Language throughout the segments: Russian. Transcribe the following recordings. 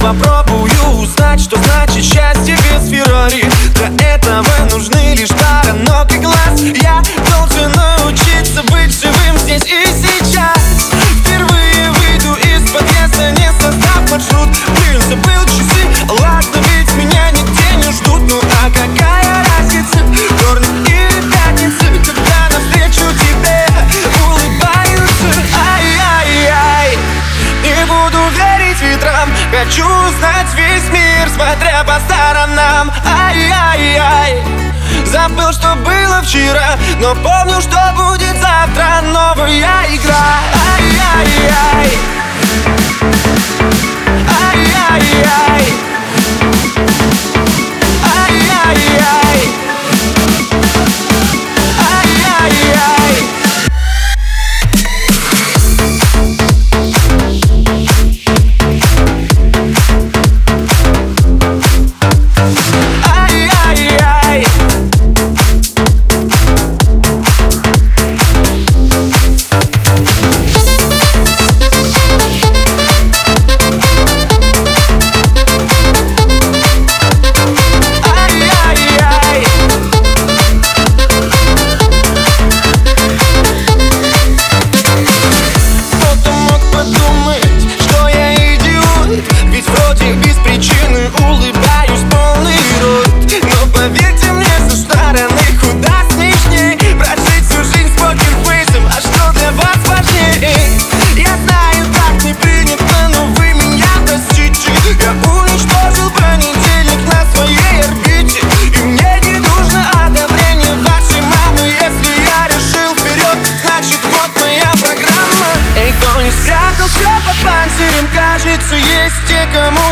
Попробую узнать, что значит счастье без Феррари. Для этого нужны лишь Хочу узнать весь мир, смотря по сторонам. Ай-яй-яй. Забыл, что было вчера Но помню, что будет завтра. Новая игра. Ай-яй-яй.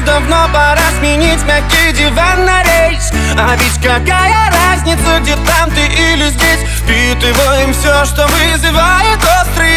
Давно пора сменить мягкий диван на рейс. А ведь какая разница, где там ты или здесь? Впитываем все, что вызывает острый